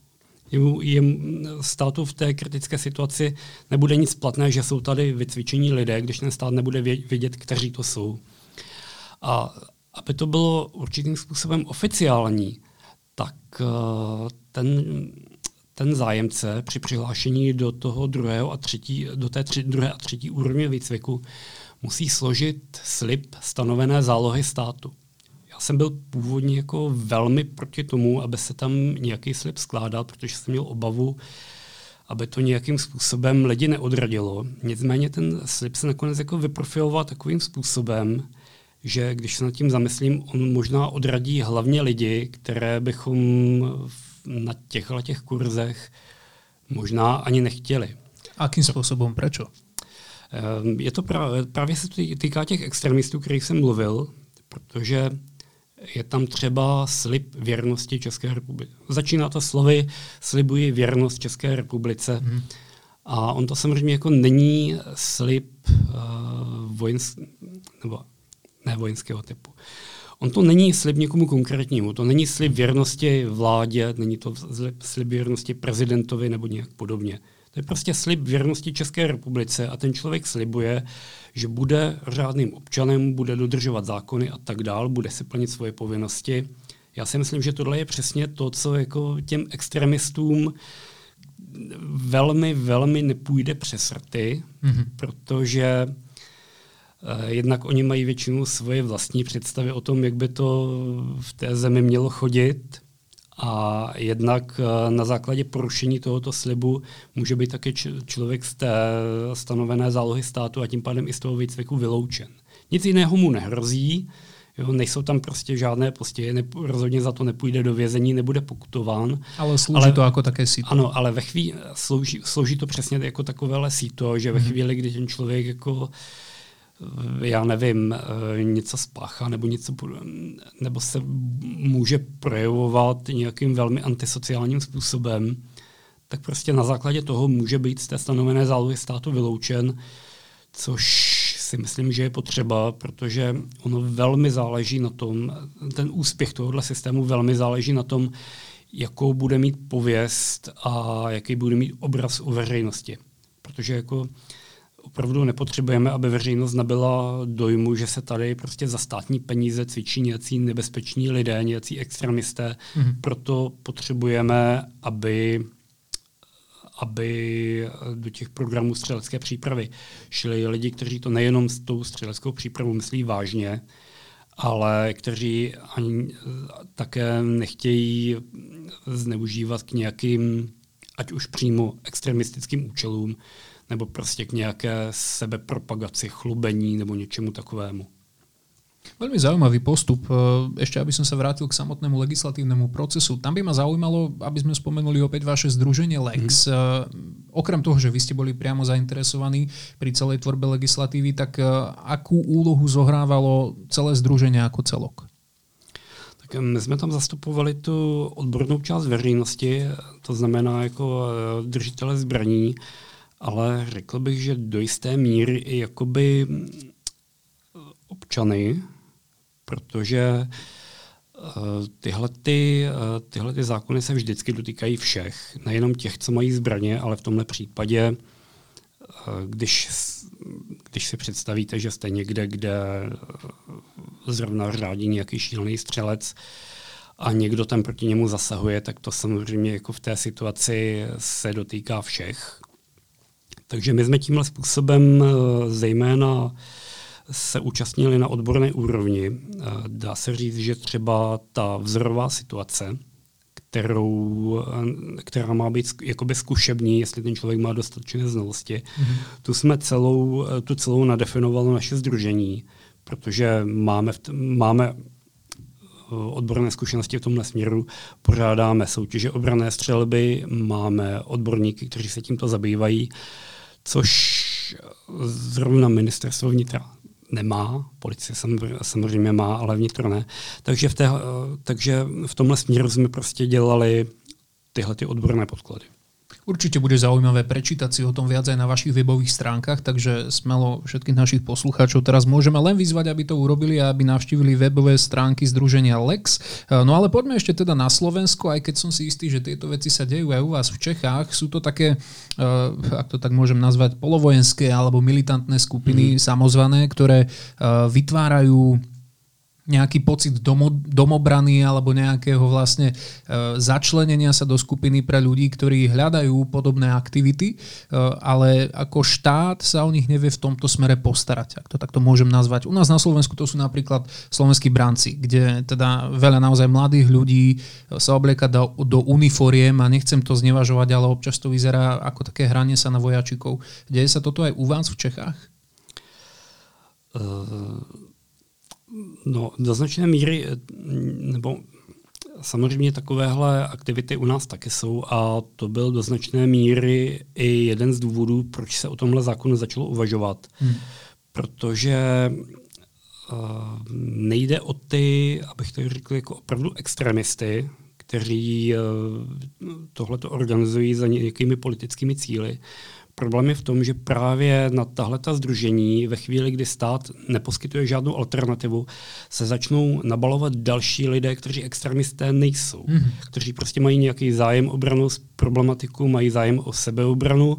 Jemu, jem, státu v té kritické situaci nebude nic platné, že jsou tady vycvičení lidé, když ten stát nebude vědět, kteří to jsou. A aby to bylo určitým způsobem oficiální, tak eh, ten, ten zájemce při přihlášení do toho druhého a třetí, do té tři, druhé a třetí úrovně výcviku musí složit slib stanovené zálohy státu. Já jsem byl původně jako velmi proti tomu, aby se tam nějaký slib skládal, protože jsem měl obavu, aby to nějakým způsobem lidi neodradilo. Nicméně ten slib se nakonec jako vyprofiloval takovým způsobem, že když se nad tím zamyslím, on možná odradí hlavně lidi, které bychom na těchto těch kurzech možná ani nechtěli. Akým způsobem? Proč? Ehm, je to právě, právě se týká těch extremistů, kterých jsem mluvil, protože je tam třeba slib věrnosti České republice. Začíná to slovy slibuji věrnost České republice. Hmm. A on to samozřejmě jako není slib uh, vojensk, nebo ne vojenského typu. On to není slib někomu konkrétnímu, to není slib věrnosti vládě, není to slib věrnosti prezidentovi nebo nějak podobně. To je prostě slib věrnosti České republice a ten člověk slibuje, že bude řádným občanem, bude dodržovat zákony a tak dál, bude si plnit svoje povinnosti. Já si myslím, že tohle je přesně to, co jako těm extremistům velmi, velmi nepůjde přes rty, mm-hmm. protože jednak oni mají většinu svoje vlastní představy o tom, jak by to v té zemi mělo chodit a jednak eh, na základě porušení tohoto slibu může být taky člověk z té stanovené zálohy státu a tím pádem i z toho výcviku vyloučen. Nic jiného mu nehrozí, Jo, nejsou tam prostě žádné postihy, ne, rozhodně za to nepůjde do vězení, nebude pokutován. Ale slouží ale, to jako také síto. Ano, ale ve chvíli, slouží, slouží to přesně jako takovéhle síto, že ve mhm. chvíli, kdy ten člověk jako já nevím, eh, něco spáchá nebo něco, nebo se může projevovat nějakým velmi antisociálním způsobem, tak prostě na základě toho může být z té stanovené zálohy státu vyloučen, což si myslím, že je potřeba, protože ono velmi záleží na tom, ten úspěch tohohle systému velmi záleží na tom, jakou bude mít pověst a jaký bude mít obraz u veřejnosti. Protože jako opravdu nepotřebujeme, aby veřejnost nabyla dojmu, že se tady prostě za státní peníze cvičí nějací nebezpeční lidé, nějací extremisté. Mm-hmm. Proto potřebujeme, aby aby do těch programů střelecké přípravy šli lidi, kteří to nejenom s tou střeleckou přípravou myslí vážně, ale kteří ani také nechtějí zneužívat k nějakým, ať už přímo extremistickým účelům, nebo prostě k nějaké sebepropagaci, chlubení nebo něčemu takovému. Veľmi zaujímavý postup. E, ešte aby som sa vrátil k samotnému legislatívnemu procesu. Tam by ma zaujímalo, aby sme spomenuli opäť vaše združenie Lex. Mm. Okrem toho, že vy ste boli priamo zainteresovaní pri celej tvorbe legislatívy, tak e, akú úlohu zohrávalo celé združenie ako celok? Tak my jsme tam zastupovali tu odbornou část veřejnosti, to znamená jako držitele zbraní, ale řekl bych, že do jisté míry i jakoby občany, protože eh, tyhle, ty, eh, tyhle ty zákony se vždycky dotýkají všech, nejenom těch, co mají zbraně, ale v tomhle případě, eh, když, když si představíte, že jste někde, kde zrovna řádí nějaký šílený střelec a někdo tam proti němu zasahuje, tak to samozřejmě jako v té situaci se dotýká všech. Takže my jsme tímhle způsobem zejména se účastnili na odborné úrovni. Dá se říct, že třeba ta vzorová situace, kterou, která má být jakoby zkušební, jestli ten člověk má dostatečné znalosti. Mm-hmm. Tu jsme celou, tu celou nadefinovalo naše združení, protože máme, v t- máme odborné zkušenosti v tomhle směru, pořádáme soutěže obrané střelby, máme odborníky, kteří se tímto zabývají, což zrovna ministerstvo vnitra nemá, policie samozřejmě má, ale vnitro ne. Takže v, té, takže v tomhle směru jsme prostě dělali tyhle ty odborné podklady. Určite bude zaujímavé prečítať si o tom viac aj na vašich webových stránkach, takže smelo všetkých našich poslucháčov teraz môžeme len vyzvať, aby to urobili a aby navštívili webové stránky Združenia Lex. No ale poďme ešte teda na Slovensko, aj keď som si istý, že tieto veci sa dejú aj u vás v Čechách. Sú to také, eh, ak to tak môžem nazvať, polovojenské alebo militantné skupiny mm. samozvané, ktoré eh, vytvárajú nejaký pocit domo, domobrany alebo nejakého vlastne e, začlenenia sa do skupiny pre ľudí, ktorí hľadajú podobné aktivity, e, ale ako štát sa o nich nevie v tomto smere postarať, ak to takto môžem nazvať. U nás na Slovensku to sú napríklad slovenskí branci, kde teda veľa naozaj mladých ľudí sa oblieka do, do uniforiem a nechcem to znevažovať, ale občas to vyzerá ako také hranie sa na vojačikov. Deje sa toto aj u vás v Čechách? Uh No, do značné míry, eh, nebo samozřejmě takovéhle aktivity u nás taky jsou a to byl do značné míry i jeden z důvodů, proč se o tomhle zákonu začalo uvažovat. Hmm. Protože uh, nejde o ty, abych to řekl, jako opravdu extremisty, kteří uh, tohleto organizují za nějakými politickými cíly, Problém je v tom, že právě na tahle ta združení ve chvíli, kdy stát neposkytuje žádnou alternativu, se začnou nabalovat další lidé, kteří extremisté nejsou, mm. kteří prostě mají nějaký zájem obranu z problematiku, mají zájem o sebeobranu.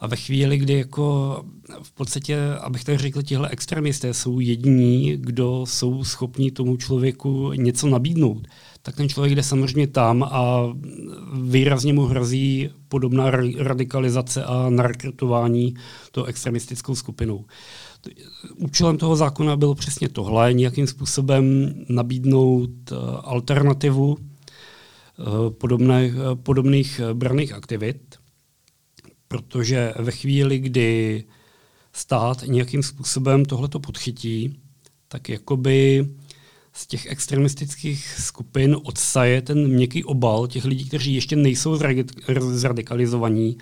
A ve chvíli, kdy jako v podstatě, abych tak řekl, tihle extremisté jsou jediní, kdo jsou schopni tomu člověku něco nabídnout, tak ten člověk jde samozřejmě tam a výrazně mu hrozí podobná radikalizace a narekrutování to extremistickou skupinou. Účelem toho zákona bylo přesně tohle, nějakým způsobem nabídnout eh, alternativu eh, podobných, podobných braných aktivit, protože ve chvíli, kdy stát nějakým způsobem tohleto podchytí, tak jakoby z těch extremistických skupin odsaje ten měkký obal těch lidí, kteří ještě nejsou zradikalizovaní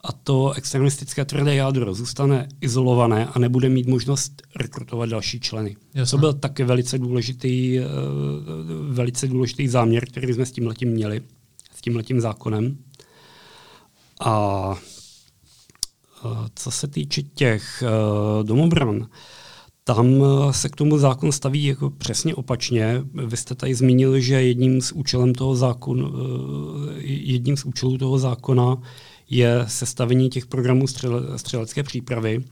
a to extremistické tvrdé jádro zůstane izolované a nebude mít možnost rekrutovat další členy. Jasne. To byl taky velice důležitý, eh, velice důležitý záměr, který jsme s tím letím měli, s tím letím zákonem. A eh, co se týče těch eh, domobran, tam eh, se k tomu zákon staví jako přesně opačně. Vy jste tady zmínil, že jedním z účelem toho zákon, eh, jedním z účelů toho zákona je sestavení těch programů střele, střelecké přípravy.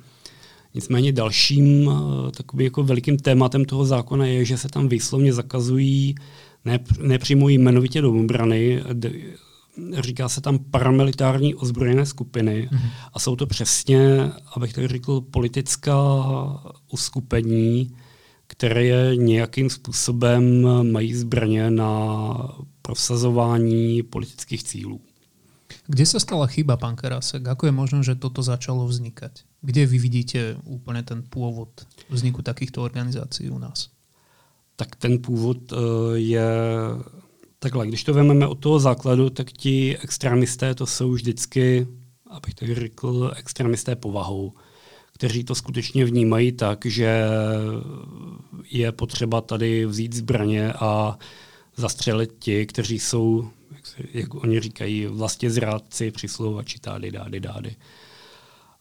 Nicméně dalším eh, takovým jako velikým tématem toho zákona je, že se tam výslovně zakazují ne, nepřímo jmenovitě domobrany, říká se tam paramilitární ozbrojené skupiny mm-hmm. a jsou to přesně, abych tak řekl, politická uskupení, které nějakým způsobem mají zbraně na prosazování politických cílů. Kde se stala chyba, pán Karasek? Ako je možno, že toto začalo vznikať? Kde vy vidíte úplně ten původ vzniku takýchto organizací u nás? Tak ten původ uh, je Takhle, když to vezmeme od toho základu, tak ti extremisté to jsou vždycky, abych tak řekl, extremisté povahou, kteří to skutečně vnímají tak, že je potřeba tady vzít zbraně a zastřelit ti, kteří jsou, jak, se, jak oni říkají, vlastně zrádci, přisluhovači, tády, dády, dády.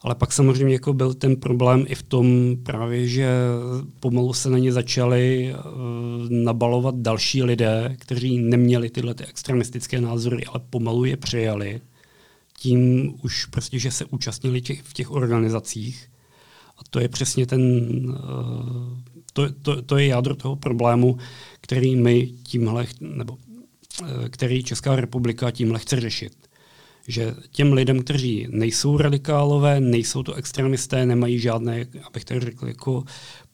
Ale pak samozřejmě jako byl ten problém i v tom právě, že pomalu se na ně začali uh, nabalovat další lidé, kteří neměli tyhle ty extremistické názory, ale pomalu je přijali. Tím už prostě, že se účastnili těch, v těch organizacích. A to je přesně ten, uh, to, to, to je jádro toho problému, který my tímhle, nebo uh, který Česká republika tímhle chce řešit že těm lidem, kteří nejsou radikálové, nejsou to extremisté, nemají žádné, abych tak řekl, jako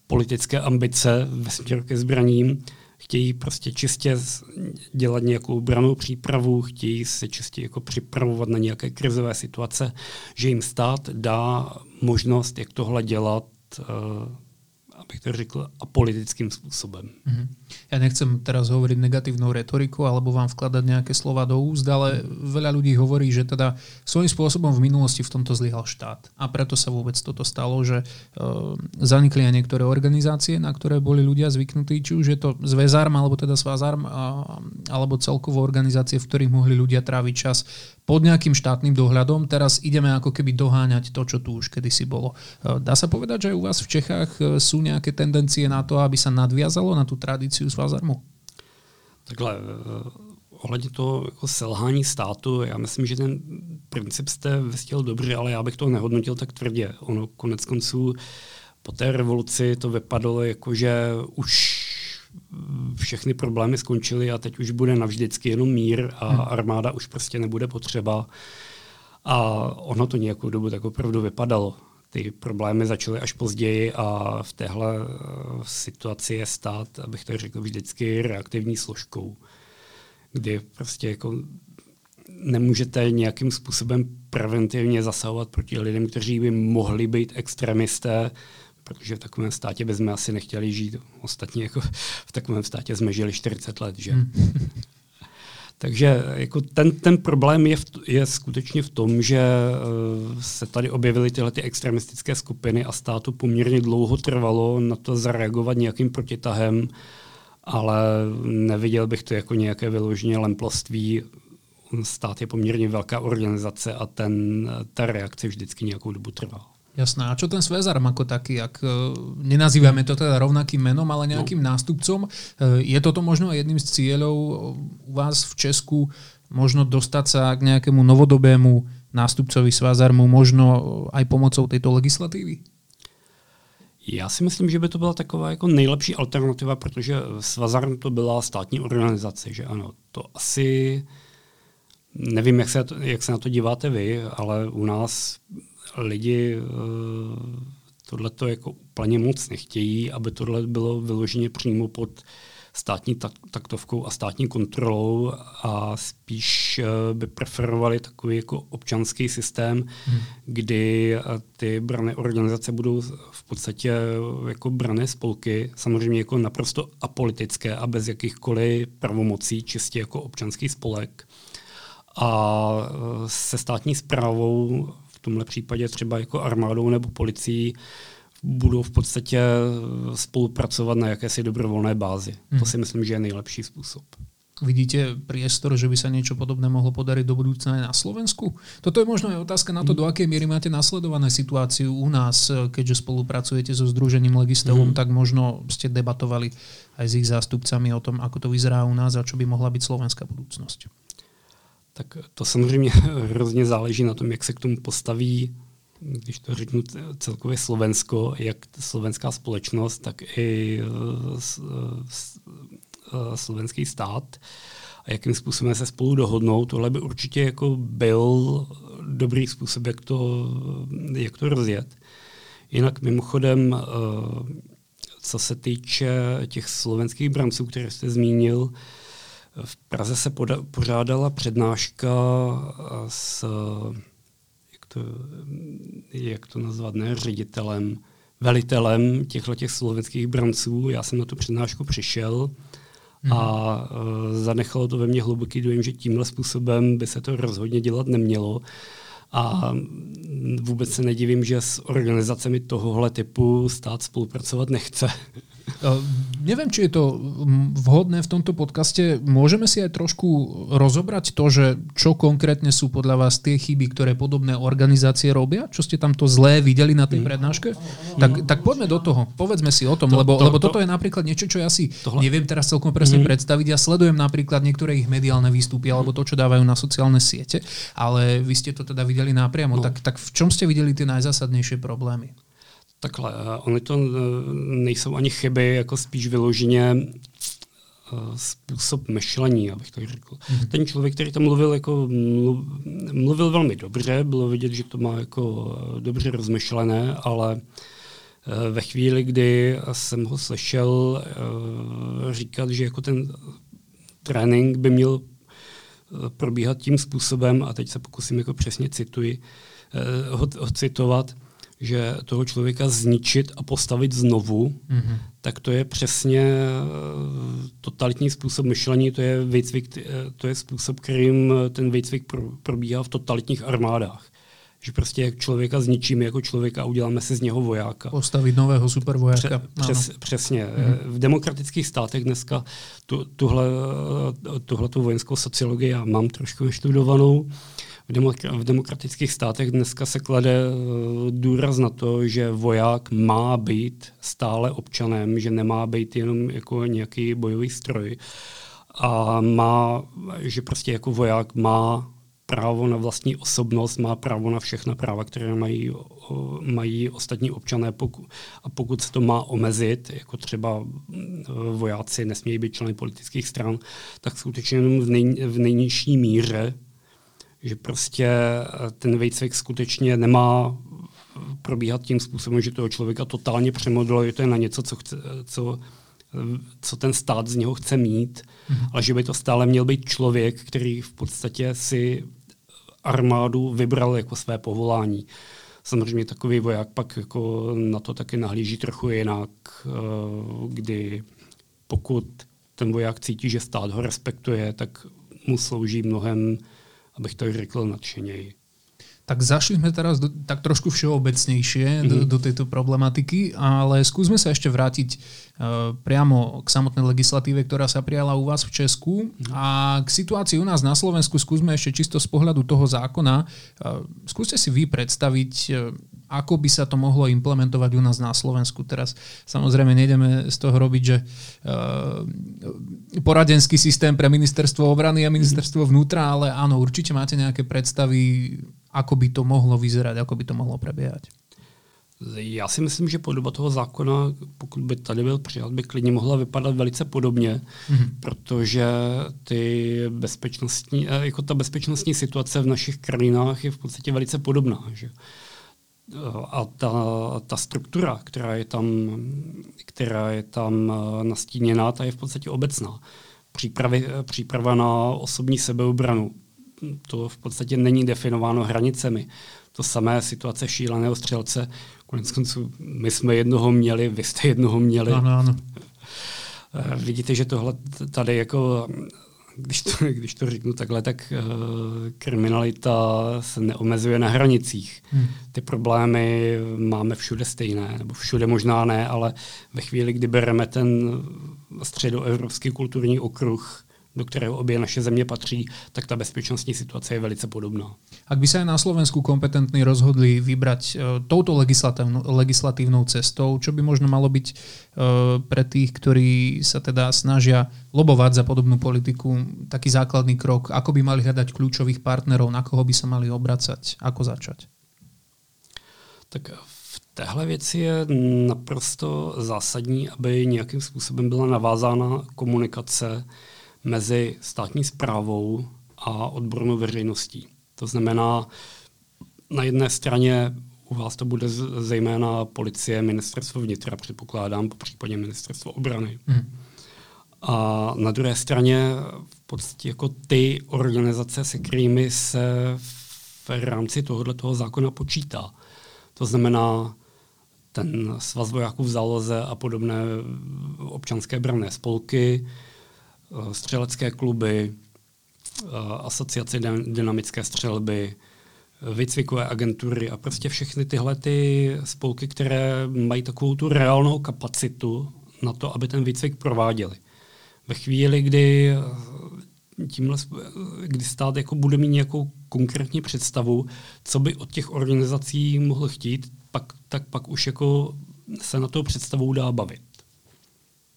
politické ambice ve směru ke zbraním, chtějí prostě čistě dělat nějakou branou přípravu, chtějí se čistě jako připravovat na nějaké krizové situace, že jim stát dá možnost, jak tohle dělat uh, abych to řekl, apolitickým spôsobem. Mm-hmm. Ja nechcem teraz hovoriť negatívnou retorikou alebo vám vkladať nejaké slova do úst, ale veľa ľudí hovorí, že teda svojím spôsobom v minulosti v tomto zlyhal štát. A preto sa vôbec toto stalo, že uh, zanikli aj niektoré organizácie, na ktoré boli ľudia zvyknutí, či už je to Zväzarm alebo teda Svazarm, uh, alebo celkovo organizácie, v ktorých mohli ľudia tráviť čas pod nejakým štátnym dohľadom. Teraz ideme ako keby doháňať to, čo tu už kedysi bolo. E, dá sa povedať, že u vás v Čechách e, sú tendencie na to, aby sa nadviazalo na tú tradíciu svazarmu? Takhle, e, ohledně toho jako selhání státu, já myslím, že ten princip jste vystěl dobře, ale já bych to nehodnotil tak tvrdě. Ono konec konců po té revoluci to vypadalo jako, že už všechny problémy skončily a teď už bude navždycky jenom mír a hmm. armáda už prostě nebude potřeba. A ono to nějakou dobu tak opravdu vypadalo. Ty problémy začaly až později a v téhle eh, situaci je stát, abych to řekl, vždycky reaktivní složkou, kdy prostě jako nemůžete nějakým způsobem preventivně zasahovat proti lidem, kteří by mohli být extremisté, protože v takovém státě bychom asi nechtěli žít. Ostatně jako v takovém státě jsme žili 40 let, že? Hmm. Takže jako ten, ten problém je, v, je skutečně v tom, že uh, se tady objevily tyhle ty extremistické skupiny a státu poměrně dlouho trvalo na to zareagovat nějakým protitahem, ale neviděl bych to jako nějaké vyloženě lemploství. Stát je poměrně velká organizace a ten, ta reakce vždycky nějakou dobu trvá. Jasné. A čo ten Svezarm ako taký, ak uh, nenazývame to teda rovnakým menom, ale nejakým no. nástupcom, uh, je toto možno jedným z cieľov u vás v Česku možno dostať sa k nejakému novodobému nástupcovi Svazarmu, možno aj pomocou tejto legislatívy? Já si myslím, že by to byla taková jako nejlepší alternativa, protože Svazarm to byla státní organizace, že ano, to asi, nevím, jak se, jak se na to díváte vy, ale u nás lidi uh, tohle to jako úplně moc nechtějí, aby tohle bylo vyloženě přímo pod státní taktovkou a státní kontrolou a spíš uh, by preferovali takový jako občanský systém, hmm. kdy uh, ty brané organizace budou v podstatě jako brané spolky, samozřejmě jako naprosto apolitické a bez jakýchkoliv pravomocí, čistě jako občanský spolek. A se státní zprávou tomhle případě třeba jako armádou nebo policií, budou v podstatě eh, spolupracovat na jakési dobrovolné bázi. Hmm. To si myslím, že je nejlepší způsob. Vidíte priestor, že by sa niečo podobné mohlo podariť do budúcna aj na Slovensku? Toto je možno aj otázka na to, do akej miery máte nasledované situáciu u nás, eh, keďže spolupracujete so Združením Legistevom, mm. tak možno ste debatovali aj s ich zástupcami o tom, ako to vyzerá u nás a čo by mohla byť slovenská budúcnosť. Tak to samozřejmě (laughs) hrozně záleží na tom, jak se k tomu postaví, když to řeknu celkově Slovensko, jak slovenská společnost, tak i eh, eh, slovenský stát a jakým způsobem se spolu dohodnou. Tohle by určitě jako byl dobrý způsob, jak to, jak to rozjet. Jinak mimochodem, co se týče těch slovenských branců, které jste zmínil, v Praze se poda- pořádala přednáška s, jak to, jak to nazvat, ne ředitelem, velitelem těchto těch slovenských branců. Já jsem na tu přednášku přišel hmm. a uh, zanechalo to ve mně hluboký dojem, že tímhle způsobem by se to rozhodně dělat nemělo. A vůbec se nedivím, že s organizacemi tohohle typu stát spolupracovat nechce. (laughs) Neviem, či je to vhodné v tomto podcaste. Môžeme si aj trošku rozobrať to, že čo konkrétne sú podľa vás tie chyby, ktoré podobné organizácie robia? Čo ste tam to zlé videli na tej mm. prednáške? Tak, tak poďme do toho. Povedzme si o tom, to, lebo, to, lebo to, toto je napríklad niečo, čo ja si tohle. neviem teraz celkom presne mm. predstaviť. Ja sledujem napríklad niektoré ich mediálne výstupy alebo to, čo dávajú na sociálne siete, ale vy ste to teda videli napriamo. No. Tak, tak v čom ste videli tie najzásadnejšie problémy? Takhle, eh, oni to eh, nejsou ani chyby, jako spíš vyloženě eh, způsob myšlení, abych tak řekl. Mm-hmm. Ten člověk, který tam mluvil, jako mluvil velmi dobře, bylo vidět, že to má jako dobře rozmyšlené, ale ve chvíli, kdy jsem ho slyšel říkat, že jako ten trénink by měl probíhat tím způsobem, a teď se pokusím jako přesně cituji, ho, ho citovat, že toho člověka zničit a postavit znovu, mm-hmm. tak to je přesně eh, totalitní způsob myšlení, to je, výcvik, eh, to je způsob, kterým ten výcvik probíhá v totalitních armádách. Že prostě člověka zničíme jako člověka a uděláme si z něho vojáka. Postavit nového supervojáka. Pře- přes, přesně. Mm-hmm. V demokratických státech dneska tu, tuhle, tuhle tu vojenskou sociologii já mám trošku vyštudovanou, v, demok- v demokratických státech dneska se klade eh, důraz na to, že voják má být stále občanem, že nemá být jenom jako nějaký bojový stroj a má, že prostě jako voják má právo na vlastní osobnost, má právo na všechna práva, které mají, mají ostatní občané. Pokud, a pokud se to má omezit, jako třeba eh, vojáci nesmějí být členy politických stran, tak skutečně jenom v, nej, v nejnižší míře že prostě eh, ten výcvik skutečně nemá probíhat tím způsobem, že toho člověka totálně přemodeluje na něco, co, chce, co, co ten stát z něho chce mít, mm-hmm. ale že by to stále měl být člověk, který v podstatě si armádu vybral jako své povolání. Samozřejmě takový voják pak jako na to taky nahlíží trochu jinak, eh, kdy pokud ten voják cítí, že stát ho respektuje, tak mu slouží mnohem abych to řekl nadšeněji. Tak zašli sme teraz do, tak trošku všeobecnejšie mm-hmm. do, mhm. do tejto problematiky, ale skúsme sa ešte vrátiť uh, priamo k samotnej legislatíve, ktorá sa prijala u vás v Česku mm-hmm. a k situácii u nás na Slovensku skúsme ešte čisto z pohľadu toho zákona. Uh, skúste si vy predstaviť, uh, ako by sa to mohlo implementovať u nás na Slovensku. Teraz samozrejme nejdeme z toho robiť, že uh, poradenský systém pre ministerstvo obrany a ministerstvo vnútra, ale áno, určite máte nejaké predstavy, ako by to mohlo vyzerať, ako by to mohlo prebiehať. Já si myslím, že podoba toho zákona, pokud by tady byl přijat, by klidně mohla vypadat velice podobně, mm-hmm. protože ty bezpečnostní, eh, jako ta bezpečnostní situace v našich krajinách je v podstatě velice podobná. Že? A ta, ta struktura, která je tam, která je tam eh, nastíněná, ta je v podstatě obecná. Přípravy, příprava na osobní sebeobranu, to v podstatě není definováno hranicemi. To samé situace šíleného střelce, konec konců my jsme jednoho měli, vy jste jednoho měli. Ano, ano. Eh, vidíte, že tohle tady jako když to, (laughs) když to řeknu takhle, tak uh, kriminalita se neomezuje na hranicích. Hmm. Ty problémy máme všude stejné, nebo všude možná ne, ale ve chvíli, kdy bereme ten středoevropský kulturní okruh, do kterého obě naše země patří, tak ta bezpečnostní situace je velice podobná. Ak by aj na Slovensku kompetentní rozhodli vybrať uh, touto legislatívnou cestou, čo by možno malo byť uh, pre tých, ktorí sa teda snažia lobovať za podobnú politiku, taký základný krok, ako by mali hľadať kľúčových partnerov, na koho by sa mali obracať, ako začať? Tak v téhle věci je naprosto zásadní, aby nějakým způsobem byla navázána komunikace mezi státní zprávou a odbornou veřejností. To znamená, na jedné straně u vás to bude zejména policie, ministerstvo vnitra, předpokládám, po případě ministerstvo obrany. Hmm. A na druhé straně v podstatě jako ty organizace, se kterými se v rámci tohoto zákona počítá. To znamená ten svaz vojáků v záloze a podobné občanské branné spolky, střelecké kluby, eh, asociace dynamické střelby, výcvikové agentury a prostě všechny tyhle ty spolky, které mají takovou tu reálnou kapacitu na to, aby ten výcvik prováděli. Ve chvíli, kdy eh, tímhle, kdy stát jako bude mít nějakou konkrétní představu, co by od těch organizací mohl chtít, pak, tak pak už jako se na to představou dá bavit.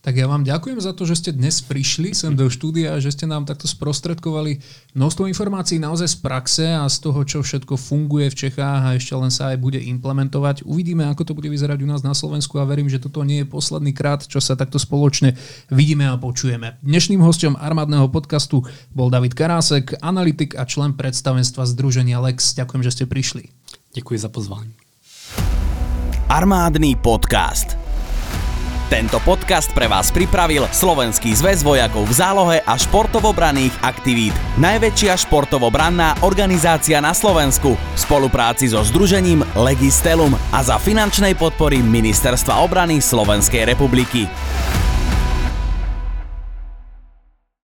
Tak ja vám ďakujem za to, že ste dnes prišli sem do štúdia a že ste nám takto sprostredkovali množstvo informácií naozaj z praxe a z toho, čo všetko funguje v Čechách a ešte len sa aj bude implementovať. Uvidíme, ako to bude vyzerať u nás na Slovensku a verím, že toto nie je posledný krát, čo sa takto spoločne vidíme a počujeme. Dnešným hostom armádneho podcastu bol David Karásek, analytik a člen predstavenstva Združenia Lex. Ďakujem, že ste prišli. Ďakujem za pozvání. Armádny podcast. Tento podcast pre vás pripravil Slovenský zväz vojakov v zálohe a športovobranných aktivít. Najväčšia športovobranná organizácia na Slovensku v spolupráci so združením Legistelum a za finančnej podpory Ministerstva obrany Slovenskej republiky.